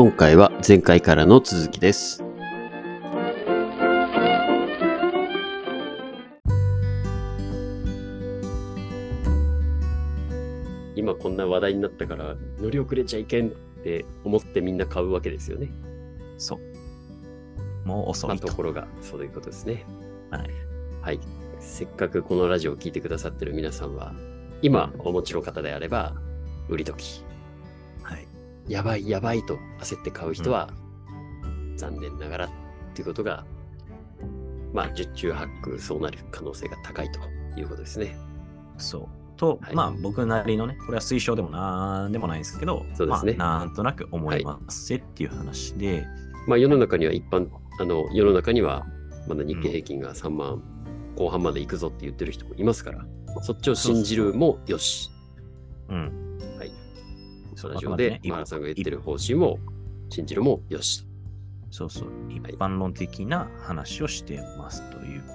今回は前回からの続きです。今こんな話題になったから乗り遅れちゃいけんって思ってみんな買うわけですよね。そう。もう遅まあ、いと。ところがそういうことですね。はい。はい。せっかくこのラジオを聞いてくださってる皆さんは、今お持ちの方であれば、売り時。はい。やばいやばいと焦って買う人は、残念ながらっていうことが、まあ、十中八九そうなる可能性が高いということですね。そう。と、はいまあ僕なりのね、これは推奨でもなんでもないんですけど、そうですねまあ、なんとなく思いますっていう話で、まあ、世の中には一般、あの、世の中には、まだ日経平均が3万後半まで行くぞって言ってる人もいますから、そっちを信じるもよし。うん。ラジオで、今マラさんが言ってる方針も信じるもよし。そうそう。一般論的な話をしてますというこ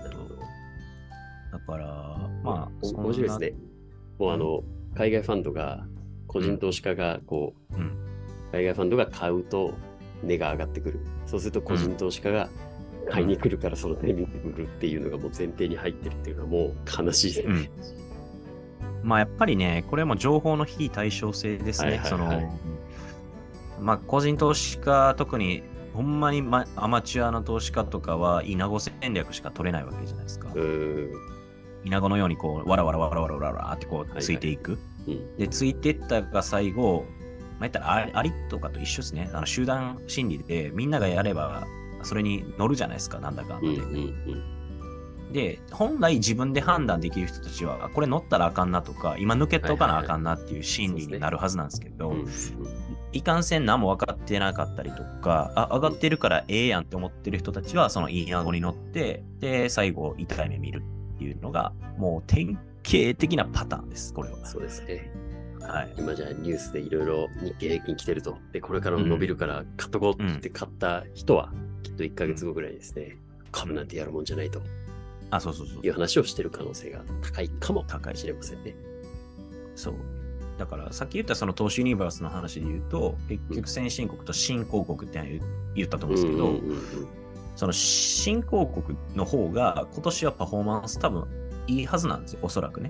と。だから、まあ、面白いですね。もうあの、海外ファンドが、個人投資家が、こう、うん海外ファンドが買うと値が上がってくる。そうすると個人投資家が買いに来るからそのタイミングで売るっていうのがもう前提に入ってるっていうのはもう悲しいですね。まあやっぱりね、これも情報の非対称性ですね。はいはいはいそのまあ個人投資家、特にほんまに、ま、アマチュアの投資家とかは、イナゴ戦略しか取れないわけじゃないですか。イナゴのようにこう、わらわらわらわらわらわらってこいうはいついていく。うん。で、ついていったが最後、まあ、言ったらアリとかと一緒ですね。あの集団心理でみんながやれば、それに乗るじゃないですか、なんだかんだうん。で。うん。うん。で、本来自分で判断できる人たちは、これ乗ったらあかんなとか、今抜けとかなあかんなっていう心理になるはずなんですけど、うんいかんせん何も分かってなかったりとか、あ、上がってるからええやんって思ってる人たちは、そのいい顎に乗って、で、最後、痛い目見るっていうのが、もう典型的なパターンです、これは。そうですね。はい。今じゃあニュースでいろいろ日経平均来てると。で、これからも伸びるから買っとこうって買った人は、きっと1ヶ月後ぐらいですね、株なんてやるもんじゃないとあ、そうそうそういう。話をしてる可能性が高いかも高いしれませんね。そう。だから、さっき言ったその投資ユニバースの話で言うと、結局先進国と新興国って言言ったと思うんですけど、うんうんうんその新興国の方が今年はパフォーマンス多分いいはずなんですよ、おそらくね。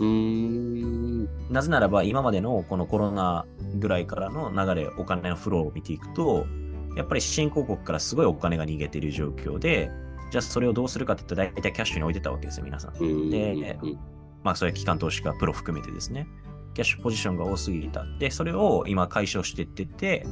なぜならば今までのこのコロナぐらいからの流れ、お金のフローを見ていくと、やっぱり新興国からすごいお金が逃げている状況で、じゃあそれをどうするかって言ったら大体キャッシュに置いてたわけですよ、皆さん。うんでうんまあそういう機関投資家、プロ含めてですね。キャッシュポジションが多すぎた。で、それを今解消していってて、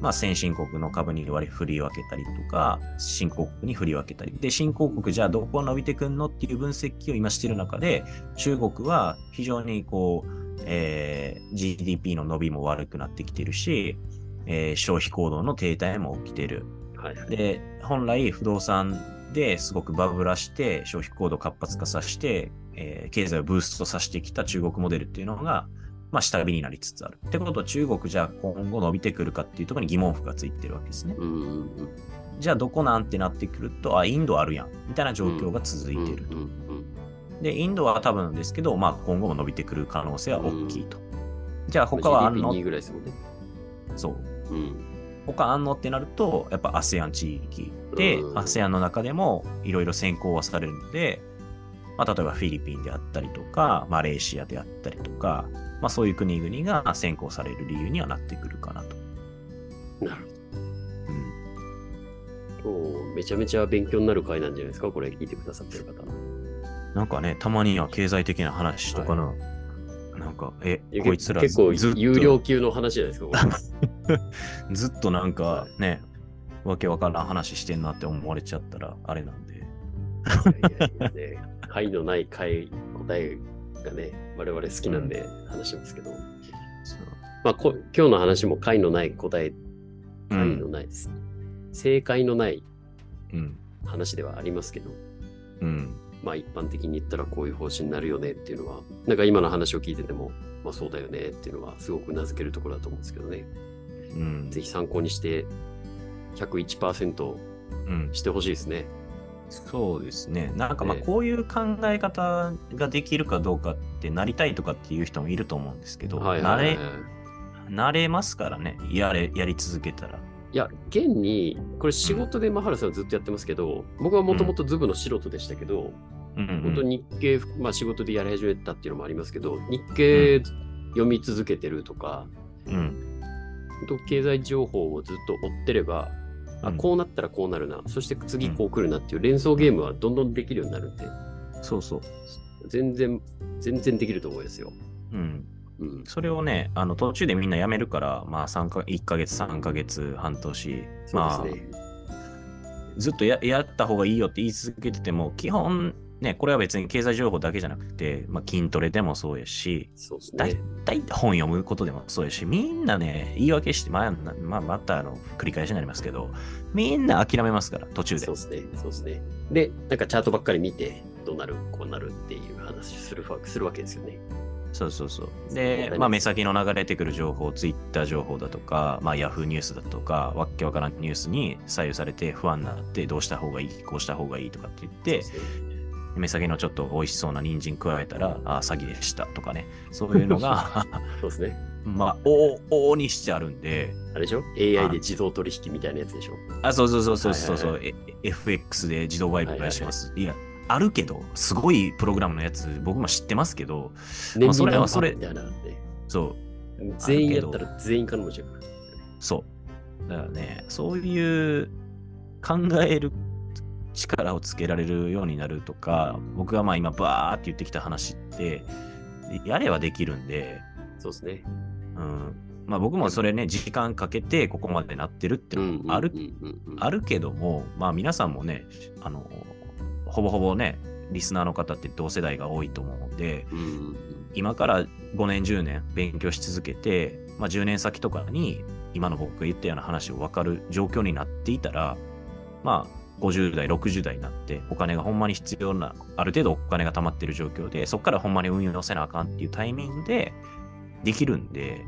まあ先進国の株に割り振り分けたりとか、新興国に振り分けたり。で、新興国じゃあどこ伸びてくんのっていう分析を今してる中で、中国は非常にこう、えー GDP の伸びも悪くなってきてるし、えー消費行動の停滞も起きてる。はいはい。で、本来不動産ですごくバブらして、消費行動活発化させて、えー経済をブーストさせてきた中国モデルっていうのが、まあ、下火になりつつある。ってことは中国じゃあ今後伸びてくるかっていうところに疑問符がついてるわけですね。じゃあどこなんてなってくると、あ、インドあるやん。みたいな状況が続いてると。で、インドは多分ですけど、まあ今後も伸びてくる可能性は大きいと。じゃあ他はあんの？GDP2 ぐらいですもんね。そう。うん。他あんの？ってなると、やっぱ ASEAN 地域で、うん ASEAN の中でもいろいろ先行はされるので、まあ、例えばフィリピンであったりとか、マレーシアであったりとか、まあ、そういう国々が先行される理由にはなってくるかなと。なるうん、ほど。今日めちゃめちゃ勉強になる回なんじゃないですか？これ聞いてくださってる方。なんかね、たまには経済的な話とかな、なんか、えこいつら結構有料級の話じゃないですか ずっとなんかね、わけわからん話してんなって思われちゃったらあれなんで。いやいやいやね、解のない解答えがね、我々好きなんで話しますけど、そうまあこ今日の話も解のない答え、うん解のないです。正解のないうん。話ではありますけど、うん。まあ一般的に言ったらこういう方針になるよねっていうのは、なんか今の話を聞いてても、まあそうだよねっていうのはすごく頷けるところだと思うんですけどね。うん。ぜひ参考にして、101%うん。してほしいですね。そうですね。なんかまあねこういう考え方ができるかどうかってなりたいとかっていう人もいると思うんですけど、はいはいはいれ、慣れますからね。やれ、やり続けたら。いや、現に、これ仕事でマハルさんはずっとやってますけど、僕はもともとズブの素人でしたけど、うんうん本当に日経、まあ仕事でやり始めたっていうのもありますけど、日経読み続けてるとか、うん。本当経済情報をずっと追ってれば、あうんこうなったらこうなるな、そして次こう来るなっていう連想ゲームはどんどんできるようになるんで、そうそう。全然、全然できると思いますよ。うん。うん。それをね、あの途中でみんな辞めるから、まあ3か、1ヶ月、3ヶ月、半年、まあ。ずっとややった方がいいよって言い続けてても、基本、ね、これは別に経済情報だけじゃなくて、まあ、筋トレでもそうやし、そうですだいね。たい本読むことでもそうやし、みんなね、言い訳して、まあ、なまあ、またあの繰り返しになりますけど、みんな諦めますから、途中でそう。ですね。そうですね。で、なんかチャートばっかり見て、どうなる、こうなるっていう話するわするわけですよね。そうそうそう。でまあ、目先の流れてくる情報、ツイッター情報だとか、まあ、ヤフーニュースだとか、わっけわからんニュースに左右されて不安になって、どうした方がいい、こうした方がいいとかって言って、目先のちょっと美味しそうな人参加えたら、あ詐欺でしたとかね、そういうのが、そうですね。まあ、往々にしてあるんで、あれでしょ ?AI で自動取引みたいなやつでしょ？あ、そうそうそうそうそうそう、はいえ FX で自動売買します。いや、あるけど、すごいプログラムのやつ、僕も知ってますけど、年それはそれ。そう、全員やったら全員金持ちやから。そう。だからね、そういう考える力をつけられるようになるとか、僕がまあ今バーって言ってきた話って、やればできるんで、そうですね。うん。まあ僕もそれね、時間かけてここまでなってるってのもある、あるけども、まあ皆さんもね、あの、ほぼほぼね、リスナーの方って同世代が多いと思うんで、うんうん今から5年10年勉強し続けて、まあ、10年先とかに今の僕が言ったような話を分かる状況になっていたらまあ50代60代になってお金がほんまに必要なある程度お金が貯まってる状況でそこからほんまに運用せなあかんっていうタイミングでできるんで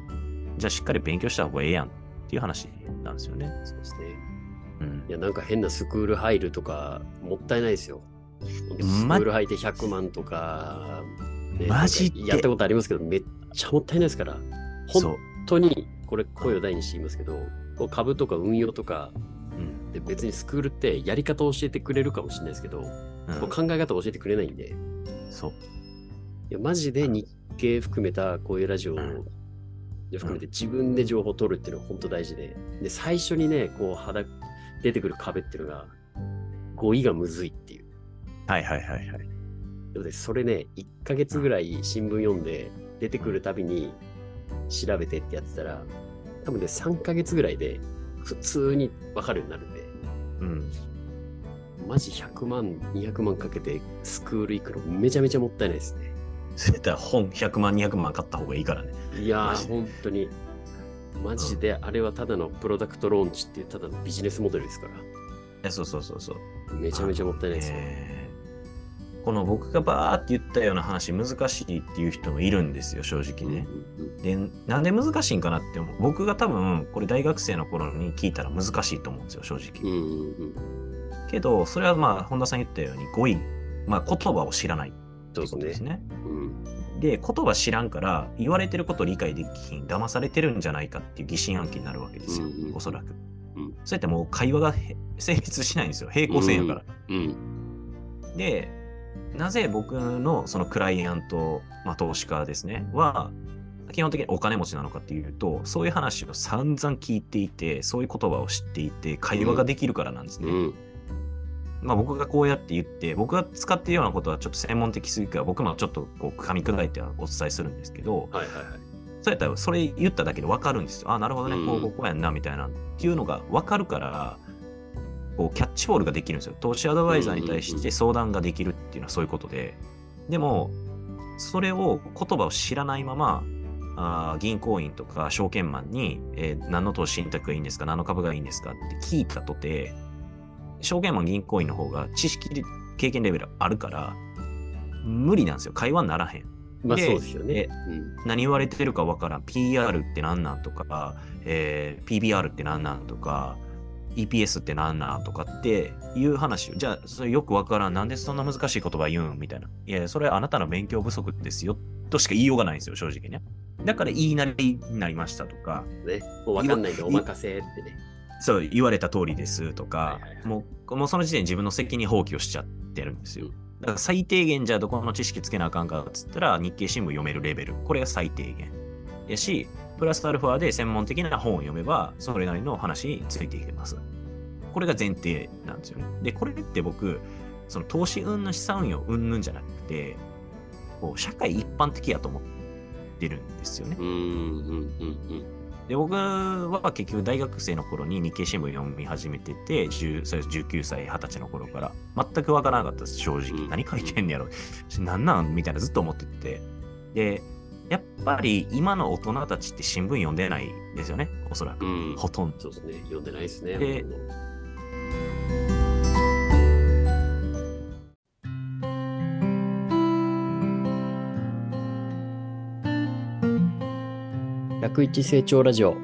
じゃあしっかり勉強した方がええやんっていう話なんですよね。そうですね。うんいや、なんか変なスクール入るとか、もったいないですよ。スクまール入って100万とか、ねマジやったことありますけど、めっちゃもったいないですから。本当に、これ声を大にして言いますけど、こう株とか運用とかうんで別にスクールってやり方を教えてくれるかもしれないですけど、うん。考え方を教えてくれないんで、そう。いやマジで日経含めたこういうラジオをうん。含めて自分で情報を取るっていうのは本当大事で、で、最初にね、こう肌、出てくる壁っていうのが、語彙がむずいっていう。はいはいはいはい。で、それね、1ヶ月ぐらい新聞読んで、出てくるたびに調べてってやってたら、多分ね、3ヶ月ぐらいで普通にわかるようになるんで、うんマジ100万、200万かけてスクール行くのめちゃめちゃもったいないですね。絶対本100万200万買った方がいいからね。いやー、本当に。マジで、あれはただのプロダクトローンチっていうただのビジネスモデルですから。そうそうそうそう。めちゃめちゃもったいないですよ。えーこの僕がバーって言ったような話難しいっていう人もいるんですよ正直ね。でなんで難しいんかなって思う僕が多分これ大学生の頃に聞いたら難しいと思うんですよ正直。けどそれはまあ本田さん言ったように語彙、まあ、言葉を知らないってそうことですね。うんで言葉知らんから言われてること理解できひん騙されてるんじゃないかっていう疑心暗鬼になるわけですよ、おそらく。うんそうやってもう会話がへ成立しないんですよ平行線やから。うんで、なぜ僕のそのクライアント、まあ、投資家ですね、は、基本的にお金持ちなのかっていうと、そういう話を散々聞いていて、そういう言葉を知っていて、会話ができるからなんですね。うんまあ僕がこうやって言って、僕が使っているようなことはちょっと専門的すぎるから、僕もちょっとこう噛み砕いてはお伝えするんですけど、はいはいはい。そうやったらそれ言っただけで分かるんですよ。あ、なるほどね、こうこうやんな、みたいな。っていうのが分かるから、こうキャッチボールができるんですよ。投資アドバイザーに対して相談ができるっていうのはそういうことで。でも、それを言葉を知らないまま、あー銀行員とか証券マンに、えー何の投資信託がいいんですか何の株がいいんですかって聞いたとて、証券マン銀行員の方が知識で経験レベルあるから、無理なんですよ。会話にならへん。まあでそうですよねえ。何言われてるかわからん。PR って何なんとか、えー PBR って何なんとか、EPS って何なんとかっていう話を、じゃあ、それよくわからん。なんでそんな難しい言葉言うんみたいな。いや、それあなたの勉強不足ですよ。としか言いようがないんですよ、正直ね。だから言いなりになりましたとか、うんね。もうわかんないんでお任せってね。そう、言われた通りですとか、はいはいはいもう、もうその時点で自分の責任放棄をしちゃってるんですよ。だから最低限じゃあどこの知識つけなあかんかっつったら日経新聞読めるレベル。これが最低限。やし、プラスアルファで専門的な本を読めば、それなりの話についていけます。これが前提なんですよね。で、これって僕、その投資運の資産運用運々じゃなくて、こう社会一般的やと思ってるんですよね。うんうんうんで、僕は結局大学生の頃に日経新聞読み始めてて、10それ19歳、20歳の頃から、全くわからなかったです、正直。うん何書いてんねやろ。なんなん？みたいなずっと思ってて。で、やっぱり今の大人たちって新聞読んでないですよね、おそらく。うん。うん。ほとんど。そうですね。読んでないですね。でほとんど101成長ラジオ。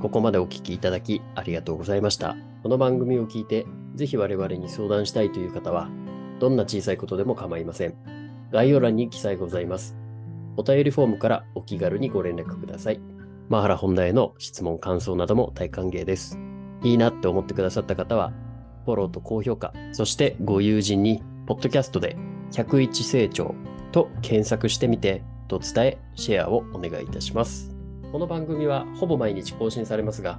ここまでお聞きいただきありがとうございました。この番組を聞いて、ぜひ我々に相談したいという方は、どんな小さいことでも構いません。概要欄に記載ございます。お便りフォームからお気軽にご連絡ください。マハラ本題への質問、感想なども大歓迎です。いいなって思ってくださった方は、フォローと高評価、そしてご友人に、ポッドキャストで101成長と検索してみて、と伝え、シェアをお願いいたします。この番組はほぼ毎日更新されますが、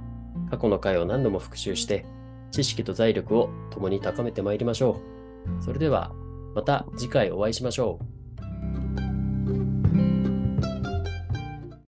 過去の回を何度も復習して、知識と財力を共に高めてまいりましょう。それでは、また次回お会いしましょう。